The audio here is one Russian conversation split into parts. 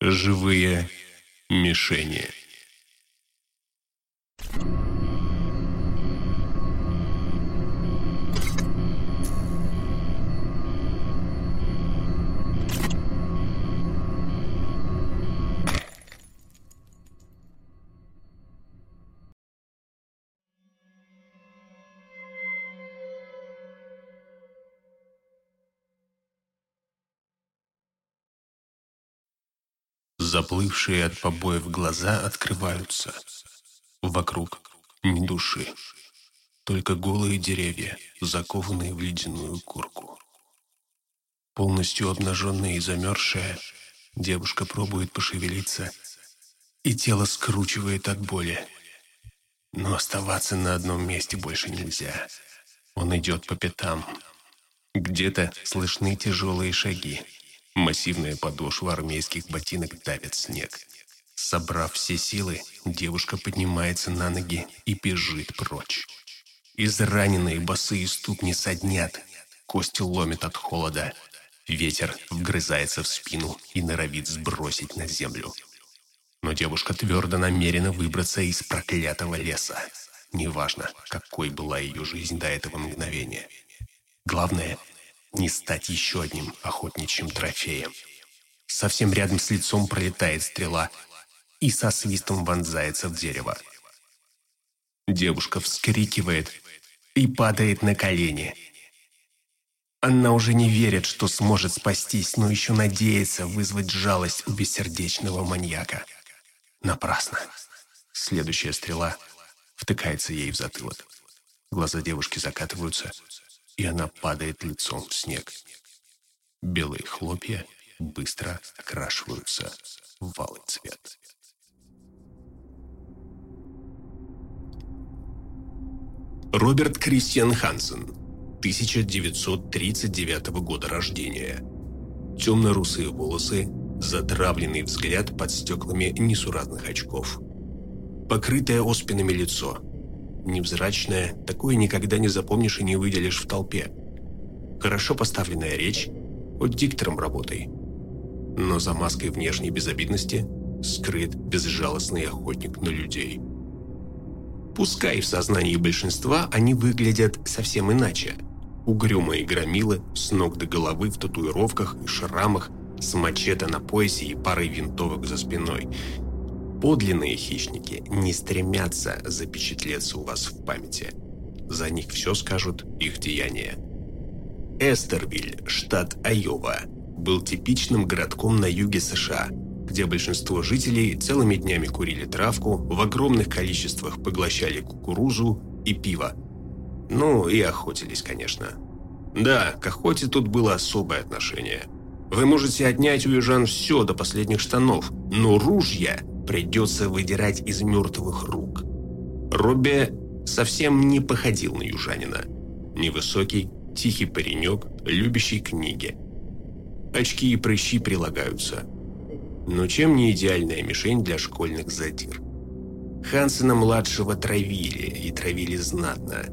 Живые мишени. Заплывшие от побоев глаза открываются. Вокруг ни души. Только голые деревья, закованные в ледяную курку. Полностью обнаженная и замерзшая, девушка пробует пошевелиться, и тело скручивает от боли. Но оставаться на одном месте больше нельзя. Он идет по пятам. Где-то слышны тяжелые шаги. Массивная подошва армейских ботинок давит снег. Собрав все силы, девушка поднимается на ноги и бежит прочь. Израненные босые ступни соднят, кости ломят от холода. Ветер вгрызается в спину и норовит сбросить на землю. Но девушка твердо намерена выбраться из проклятого леса. Неважно, какой была ее жизнь до этого мгновения. Главное не стать еще одним охотничьим трофеем. Совсем рядом с лицом пролетает стрела и со свистом вонзается в дерево. Девушка вскрикивает и падает на колени. Она уже не верит, что сможет спастись, но еще надеется вызвать жалость у бессердечного маньяка. Напрасно. Следующая стрела втыкается ей в затылок. Глаза девушки закатываются, и она падает лицом в снег. Белые хлопья быстро окрашиваются в алый цвет. Роберт Кристиан Хансен, 1939 года рождения. Темно-русые волосы, затравленный взгляд под стеклами несуразных очков. Покрытое оспинами лицо – невзрачное, такое никогда не запомнишь и не выделишь в толпе. Хорошо поставленная речь, хоть диктором работай. Но за маской внешней безобидности скрыт безжалостный охотник на людей. Пускай в сознании большинства они выглядят совсем иначе. Угрюмые громилы с ног до головы в татуировках и шрамах, с мачете на поясе и парой винтовок за спиной – Подлинные хищники не стремятся запечатлеться у вас в памяти. За них все скажут их деяния. Эстервиль, штат Айова, был типичным городком на юге США, где большинство жителей целыми днями курили травку, в огромных количествах поглощали кукурузу и пиво. Ну и охотились, конечно. Да, к охоте тут было особое отношение. Вы можете отнять у южан все до последних штанов, но ружья придется выдирать из мертвых рук. Робби совсем не походил на южанина. Невысокий, тихий паренек, любящий книги. Очки и прыщи прилагаются. Но чем не идеальная мишень для школьных задир? Хансена-младшего травили, и травили знатно.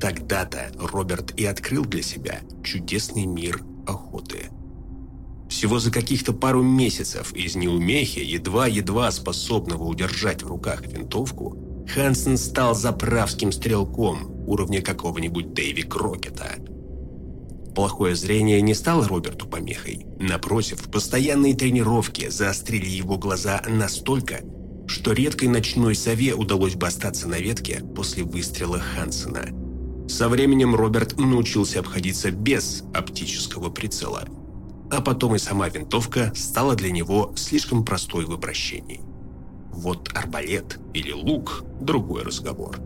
Тогда-то Роберт и открыл для себя чудесный мир охоты. Всего за каких-то пару месяцев из неумехи, едва-едва способного удержать в руках винтовку, Хансен стал заправским стрелком уровня какого-нибудь Дэйви Крокета. Плохое зрение не стало Роберту помехой. Напротив, постоянные тренировки заострили его глаза настолько, что редкой ночной сове удалось бы остаться на ветке после выстрела Хансена. Со временем Роберт научился обходиться без оптического прицела – а потом и сама винтовка стала для него слишком простой в обращении. Вот арбалет или лук – другой разговор.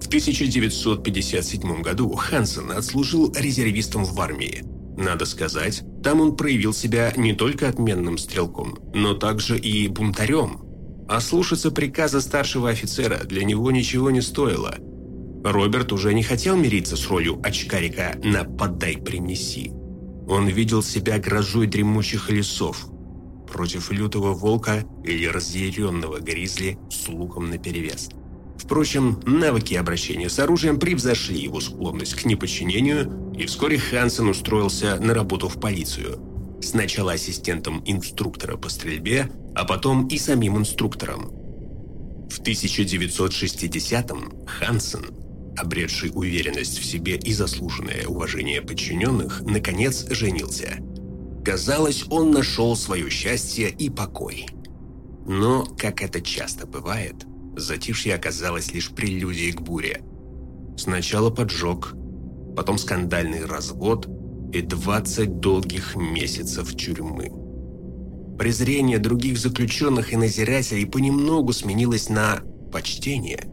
В 1957 году Хансен отслужил резервистом в армии. Надо сказать, там он проявил себя не только отменным стрелком, но также и бунтарем. А слушаться приказа старшего офицера для него ничего не стоило. Роберт уже не хотел мириться с ролью очкарика на «подай, принеси». Он видел себя грозой дремучих лесов против лютого волка или разъяренного гризли с луком наперевес. Впрочем, навыки обращения с оружием превзошли его склонность к неподчинению, и вскоре Хансен устроился на работу в полицию. Сначала ассистентом инструктора по стрельбе, а потом и самим инструктором. В 1960-м Хансен, обретший уверенность в себе и заслуженное уважение подчиненных, наконец женился. Казалось, он нашел свое счастье и покой. Но, как это часто бывает, затишье оказалось лишь прелюдией к буре. Сначала поджог, потом скандальный развод и 20 долгих месяцев тюрьмы. Презрение других заключенных и назирателей понемногу сменилось на почтение.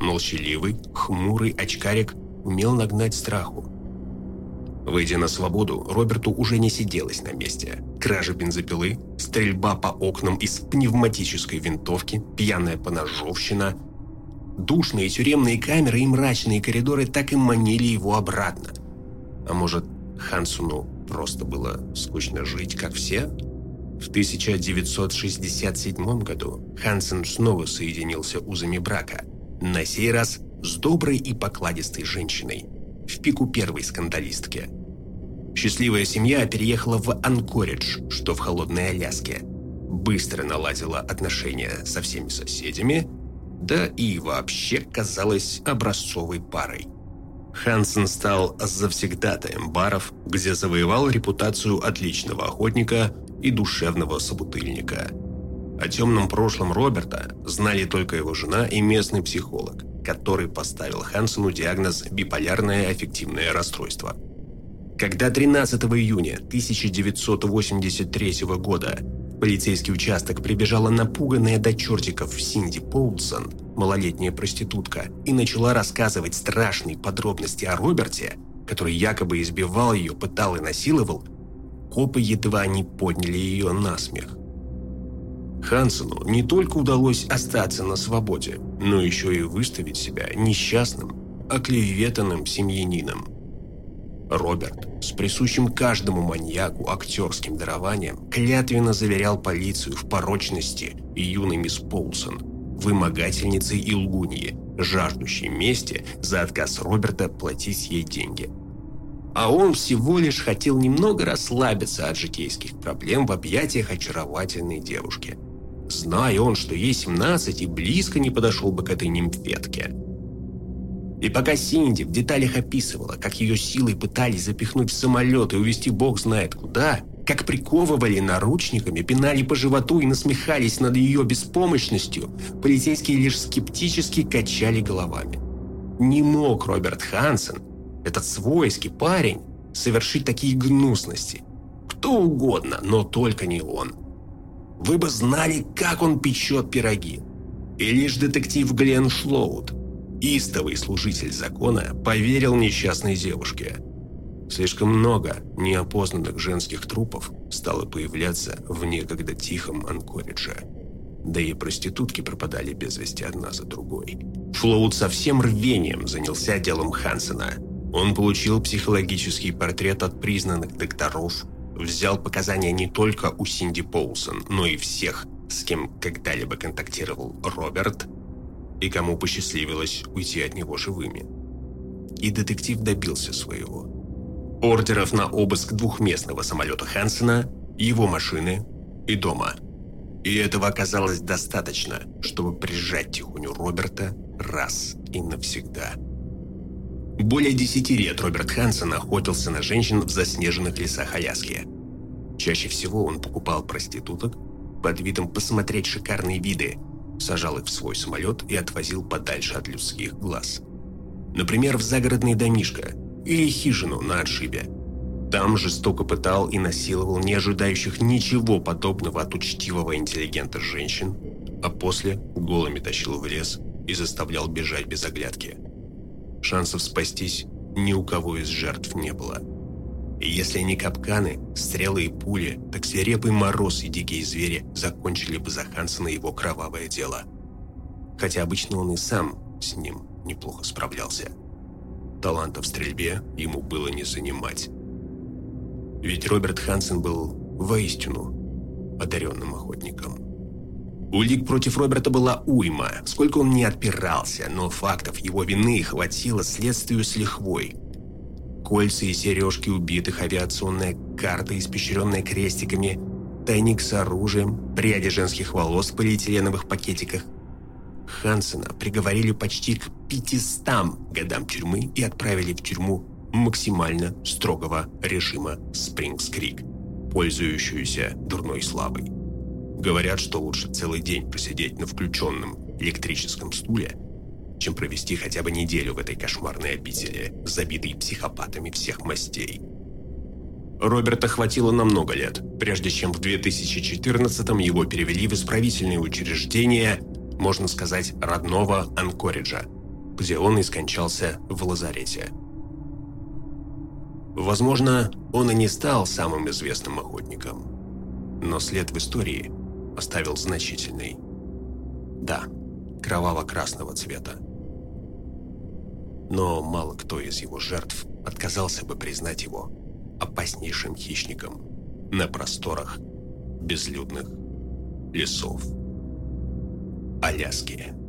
Молчаливый, хмурый очкарик умел нагнать страху. Выйдя на свободу, Роберту уже не сиделось на месте. Кража бензопилы, стрельба по окнам из пневматической винтовки, пьяная поножовщина. Душные тюремные камеры и мрачные коридоры так и манили его обратно. А может, Хансуну просто было скучно жить, как все? В 1967 году Хансен снова соединился узами брака, на сей раз с доброй и покладистой женщиной, в пику первой скандалистки. Счастливая семья переехала в Анкоридж, что в холодной Аляске, быстро наладила отношения со всеми соседями, да и вообще казалась образцовой парой. Хансен стал завсегдатаем баров, где завоевал репутацию отличного охотника и душевного собутыльника. О темном прошлом Роберта знали только его жена и местный психолог, который поставил Хансену диагноз «биполярное аффективное расстройство». Когда 13 июня 1983 года в полицейский участок прибежала напуганная до чертиков Синди Поулсон, малолетняя проститутка, и начала рассказывать страшные подробности о Роберте, который якобы избивал ее, пытал и насиловал, Копы едва не подняли ее на смех. Хансену не только удалось остаться на свободе, но еще и выставить себя несчастным, оклеветанным семьянином. Роберт с присущим каждому маньяку актерским дарованием клятвенно заверял полицию в порочности юной мисс Поулсон, вымогательницы и лгуньи, жаждущей мести за отказ Роберта платить ей деньги – а он всего лишь хотел немного расслабиться от житейских проблем в объятиях очаровательной девушки. Зная он, что ей 17 и близко не подошел бы к этой нимфетке. И пока Синди в деталях описывала, как ее силой пытались запихнуть в самолет и увезти бог знает куда, как приковывали наручниками, пинали по животу и насмехались над ее беспомощностью, полицейские лишь скептически качали головами. Не мог Роберт Хансен этот свойский парень, совершить такие гнусности. Кто угодно, но только не он. Вы бы знали, как он печет пироги. И лишь детектив Глен Шлоуд, истовый служитель закона, поверил несчастной девушке. Слишком много неопознанных женских трупов стало появляться в некогда тихом Анкоридже. Да и проститутки пропадали без вести одна за другой. Флоуд со всем рвением занялся делом Хансена – он получил психологический портрет от признанных докторов, взял показания не только у Синди Поулсон, но и всех, с кем когда-либо контактировал Роберт, и кому посчастливилось уйти от него живыми. И детектив добился своего. Ордеров на обыск двухместного самолета Хансена, его машины и дома. И этого оказалось достаточно, чтобы прижать тихоню Роберта раз и навсегда. Более десяти лет Роберт Хансен охотился на женщин в заснеженных лесах Аляски. Чаще всего он покупал проституток под видом посмотреть шикарные виды, сажал их в свой самолет и отвозил подальше от людских глаз. Например, в загородный домишко или хижину на отшибе. Там жестоко пытал и насиловал не ожидающих ничего подобного от учтивого интеллигента женщин, а после голыми тащил в лес и заставлял бежать без оглядки – Шансов спастись ни у кого из жертв не было. И если не капканы, стрелы и пули, так свирепый мороз и дикие звери закончили бы за Хансена его кровавое дело. Хотя обычно он и сам с ним неплохо справлялся. Таланта в стрельбе ему было не занимать. Ведь Роберт Хансен был воистину одаренным охотником. Улик против Роберта была уйма, сколько он не отпирался, но фактов его вины хватило следствию с лихвой. Кольца и сережки убитых, авиационная карта, испещренная крестиками, тайник с оружием, пряди женских волос в полиэтиленовых пакетиках. Хансена приговорили почти к 500 годам тюрьмы и отправили в тюрьму максимально строгого режима Спрингс-Крик, пользующуюся дурной славой. Говорят, что лучше целый день просидеть на включенном электрическом стуле, чем провести хотя бы неделю в этой кошмарной обители, забитой психопатами всех мастей. Роберта хватило на много лет, прежде чем в 2014-м его перевели в исправительное учреждение, можно сказать, родного Анкориджа, где он и скончался в лазарете. Возможно, он и не стал самым известным охотником, но след в истории оставил значительный. Да, кроваво-красного цвета. Но мало кто из его жертв отказался бы признать его опаснейшим хищником на просторах безлюдных лесов Аляски.